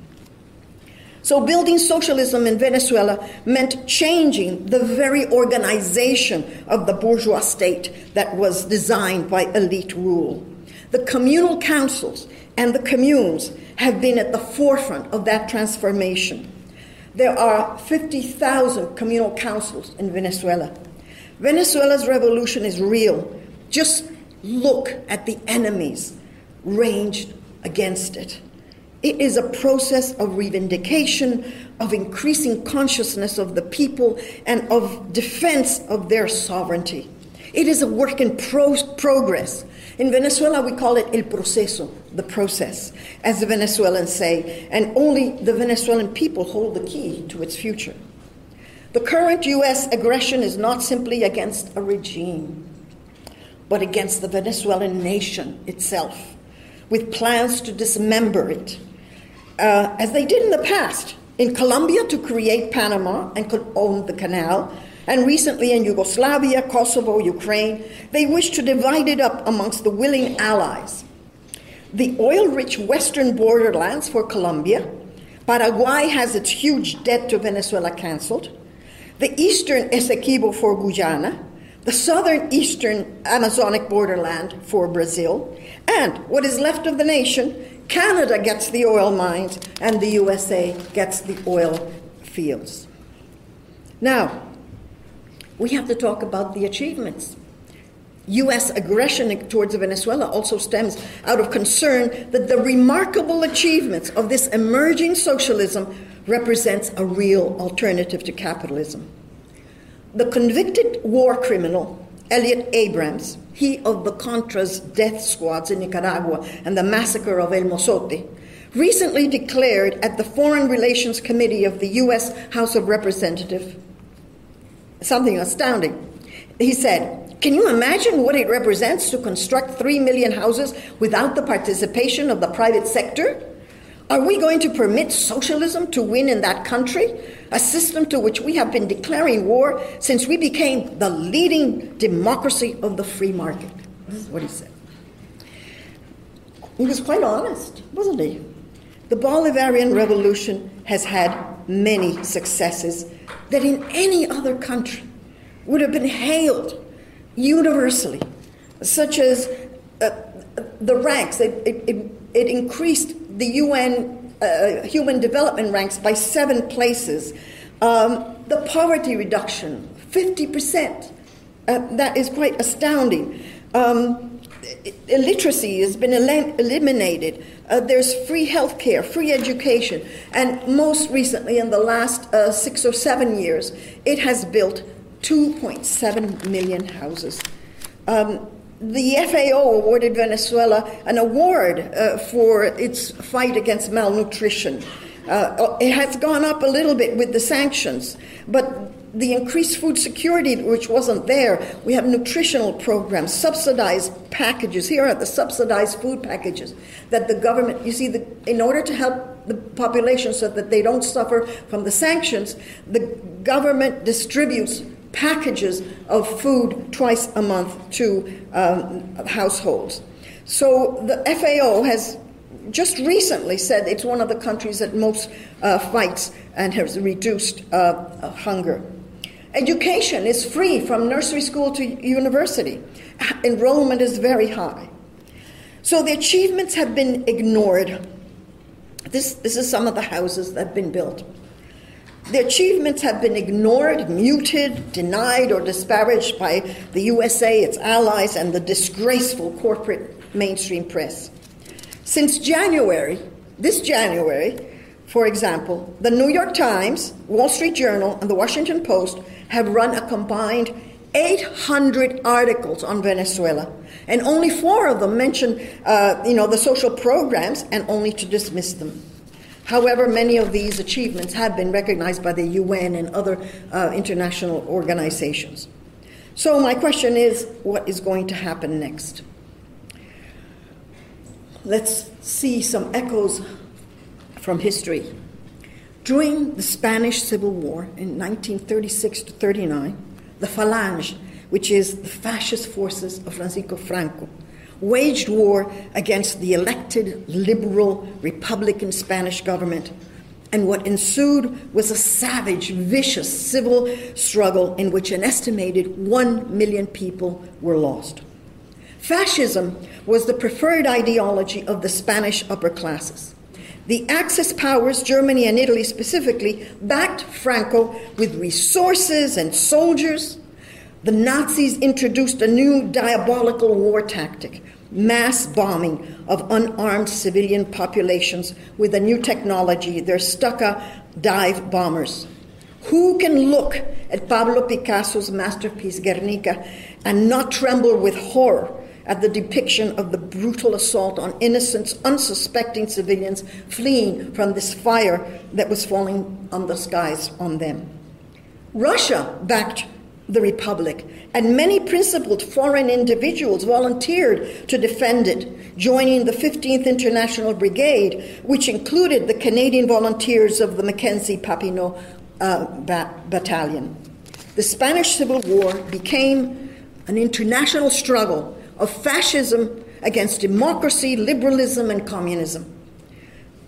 So, building socialism in Venezuela meant changing the very organization of the bourgeois state that was designed by elite rule. The communal councils and the communes have been at the forefront of that transformation. There are 50,000 communal councils in Venezuela. Venezuela's revolution is real. Just look at the enemies ranged against it. It is a process of reivindication, of increasing consciousness of the people, and of defense of their sovereignty. It is a work in pro- progress. In Venezuela, we call it el proceso, the process, as the Venezuelans say, and only the Venezuelan people hold the key to its future. The current U.S. aggression is not simply against a regime, but against the Venezuelan nation itself, with plans to dismember it, uh, as they did in the past. In Colombia, to create Panama and could own the canal, and recently in Yugoslavia, Kosovo, Ukraine, they wish to divide it up amongst the willing allies. The oil rich western borderlands for Colombia, Paraguay has its huge debt to Venezuela canceled, the eastern Essequibo for Guyana, the southern eastern Amazonic borderland for Brazil, and what is left of the nation, Canada gets the oil mines and the USA gets the oil fields. Now, we have to talk about the achievements. U.S. aggression towards Venezuela also stems out of concern that the remarkable achievements of this emerging socialism represents a real alternative to capitalism. The convicted war criminal, Elliot Abrams, he of the Contras death squads in Nicaragua and the massacre of El Mozote, recently declared at the Foreign Relations Committee of the U.S. House of Representatives something astounding. He said, Can you imagine what it represents to construct 3 million houses without the participation of the private sector? Are we going to permit socialism to win in that country? A system to which we have been declaring war since we became the leading democracy of the free market. This is what he said. He was quite honest, wasn't he? The Bolivarian Revolution has had many successes that in any other country would have been hailed universally, such as uh, the ranks. It, it, it, increased the UN uh, Human Development ranks by seven places. Um, the poverty reduction, 50%. Uh, that is quite astounding. Um, illiteracy has been el- eliminated. Uh, there's free health care, free education. And most recently, in the last uh, six or seven years, it has built 2.7 million houses. Um, the FAO awarded Venezuela an award uh, for its fight against malnutrition. Uh, it has gone up a little bit with the sanctions, but the increased food security, which wasn't there, we have nutritional programs, subsidized packages. Here are the subsidized food packages that the government, you see, the, in order to help the population so that they don't suffer from the sanctions, the government distributes packages of food twice a month to um, households. So the FAO has just recently said it's one of the countries that most uh, fights and has reduced uh, hunger. Education is free from nursery school to university. Enrollment is very high. So the achievements have been ignored. This, this is some of the houses that have been built. The achievements have been ignored, muted, denied, or disparaged by the USA, its allies, and the disgraceful corporate mainstream press. Since January, this January, for example, the New York Times, Wall Street Journal, and the Washington Post have run a combined 800 articles on Venezuela, and only four of them mention, uh, you know, the social programs, and only to dismiss them. However, many of these achievements have been recognized by the UN and other uh, international organizations. So, my question is what is going to happen next? Let's see some echoes from history. During the Spanish Civil War in 1936 to 39, the Falange, which is the fascist forces of Francisco Franco, waged war against the elected liberal Republican Spanish government. And what ensued was a savage, vicious civil struggle in which an estimated one million people were lost. Fascism was the preferred ideology of the Spanish upper classes. The Axis powers, Germany and Italy specifically, backed Franco with resources and soldiers. The Nazis introduced a new diabolical war tactic mass bombing of unarmed civilian populations with a new technology, their Stuka dive bombers. Who can look at Pablo Picasso's masterpiece Guernica and not tremble with horror at the depiction of the brutal assault on innocent, unsuspecting civilians fleeing from this fire that was falling on the skies on them? Russia backed the Republic, and many principled foreign individuals volunteered to defend it, joining the 15th International Brigade, which included the Canadian volunteers of the Mackenzie Papineau uh, Battalion. The Spanish Civil War became an international struggle of fascism against democracy, liberalism, and communism.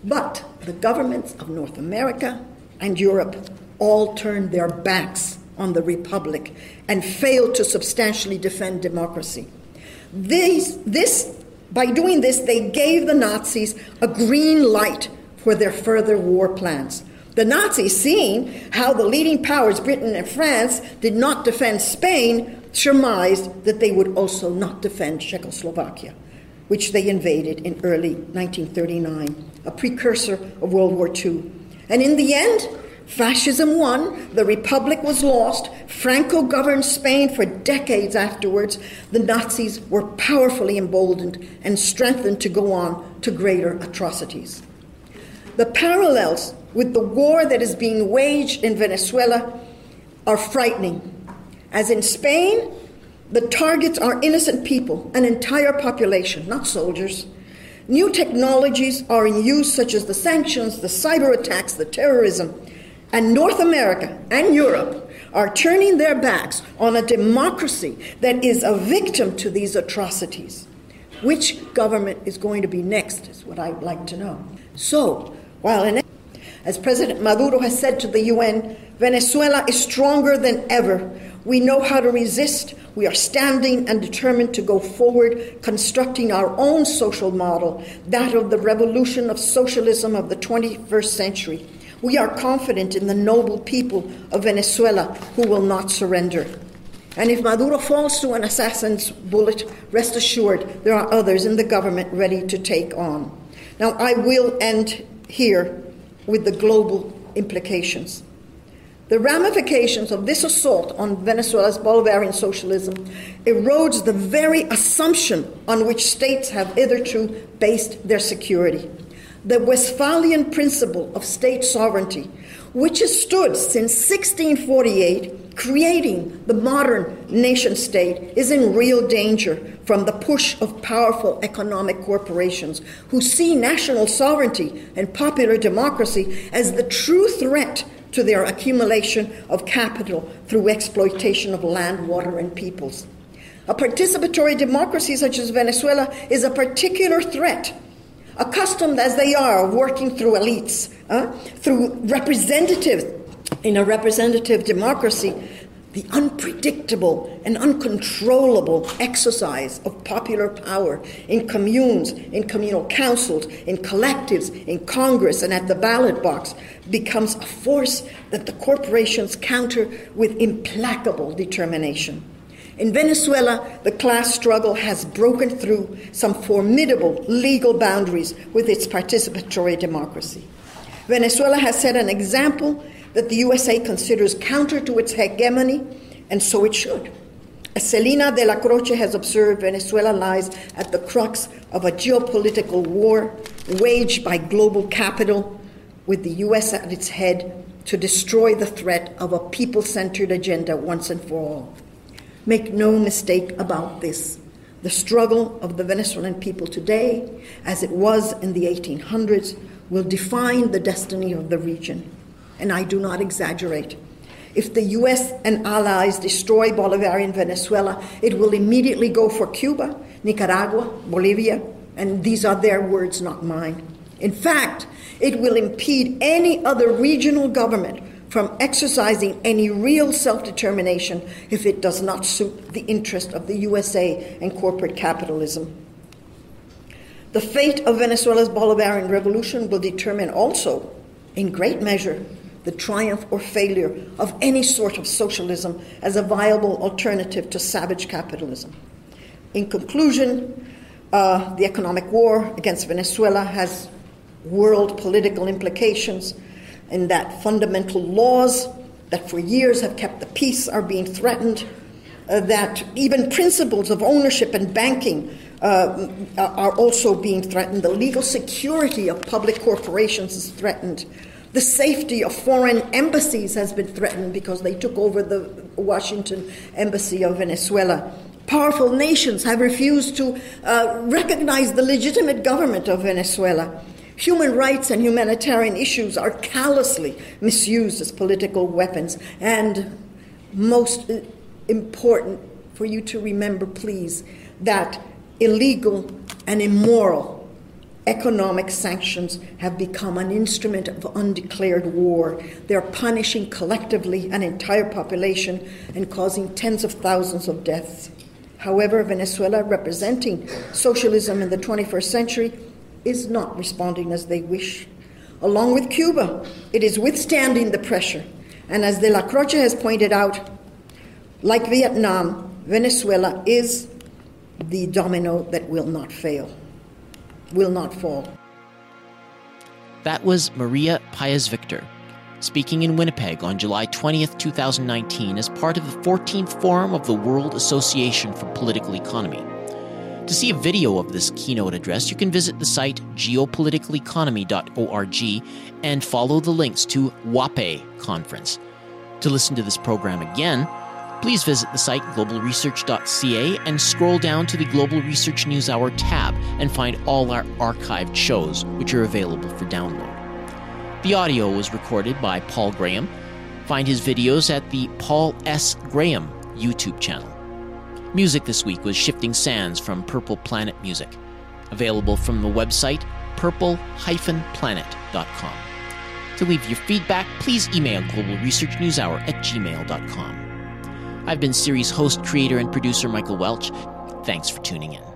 But the governments of North America and Europe all turned their backs on the Republic and failed to substantially defend democracy. These, this, by doing this, they gave the Nazis a green light for their further war plans. The Nazis, seeing how the leading powers, Britain and France, did not defend Spain, surmised that they would also not defend Czechoslovakia, which they invaded in early 1939, a precursor of World War II. And in the end, Fascism won, the Republic was lost, Franco governed Spain for decades afterwards. The Nazis were powerfully emboldened and strengthened to go on to greater atrocities. The parallels with the war that is being waged in Venezuela are frightening. As in Spain, the targets are innocent people, an entire population, not soldiers. New technologies are in use, such as the sanctions, the cyber attacks, the terrorism and North America and Europe are turning their backs on a democracy that is a victim to these atrocities. Which government is going to be next, is what I'd like to know. So, while in As President Maduro has said to the UN, Venezuela is stronger than ever. We know how to resist. We are standing and determined to go forward, constructing our own social model, that of the revolution of socialism of the 21st century. We are confident in the noble people of Venezuela who will not surrender. And if Maduro falls to an assassin's bullet, rest assured there are others in the government ready to take on. Now, I will end here with the global implications. The ramifications of this assault on Venezuela's Bolivarian socialism erodes the very assumption on which states have hitherto based their security. The Westphalian principle of state sovereignty, which has stood since 1648, creating the modern nation state, is in real danger from the push of powerful economic corporations who see national sovereignty and popular democracy as the true threat to their accumulation of capital through exploitation of land, water, and peoples. A participatory democracy such as Venezuela is a particular threat, accustomed as they are working through elites, uh, through representatives in a representative democracy the unpredictable and uncontrollable exercise of popular power in communes, in communal councils, in collectives, in Congress, and at the ballot box becomes a force that the corporations counter with implacable determination. In Venezuela, the class struggle has broken through some formidable legal boundaries with its participatory democracy. Venezuela has set an example that the USA considers counter to its hegemony, and so it should. As de la Croce has observed, Venezuela lies at the crux of a geopolitical war waged by global capital, with the US at its head to destroy the threat of a people centered agenda once and for all. Make no mistake about this. The struggle of the Venezuelan people today, as it was in the 1800s, will define the destiny of the region and I do not exaggerate. If the US and allies destroy Bolivarian Venezuela, it will immediately go for Cuba, Nicaragua, Bolivia, and these are their words, not mine. In fact, it will impede any other regional government from exercising any real self determination if it does not suit the interest of the USA and corporate capitalism. The fate of Venezuela's Bolivarian revolution will determine also, in great measure, the triumph or failure of any sort of socialism as a viable alternative to savage capitalism. In conclusion, uh, the economic war against Venezuela has world political implications in that fundamental laws that for years have kept the peace are being threatened, uh, that even principles of ownership and banking uh, are also being threatened, the legal security of public corporations is threatened. The safety of foreign embassies has been threatened because they took over the Washington embassy of Venezuela. Powerful nations have refused to uh, recognize the legitimate government of Venezuela. Human rights and humanitarian issues are callously misused as political weapons. And most important for you to remember, please, that illegal and immoral economic sanctions have become an instrument of undeclared war. They're punishing collectively an entire population and causing tens of thousands of deaths. However, Venezuela, representing socialism in the 21st century, is not responding as they wish. Along with Cuba, it is withstanding the pressure. And as De La Croce has pointed out, like Vietnam, Venezuela is the domino that will not fail will not fall. That was Maria Paez Victor, speaking in Winnipeg on July 20th, 2019, as part of the 14th Forum of the World Association for Political Economy. To see a video of this keynote address, you can visit the site geopoliticaleconomy.org and follow the links to WAPE conference. To listen to this program again, please visit the site globalresearch.ca and scroll down to the Global Research News Hour tab and find all our archived shows, which are available for download. The audio was recorded by Paul Graham. Find his videos at the Paul S. Graham YouTube channel. Music this week was Shifting Sands from Purple Planet Music, available from the website purple-planet.com. To leave your feedback, please email Global Research News Hour at gmail.com. I've been series host, creator, and producer Michael Welch. Thanks for tuning in.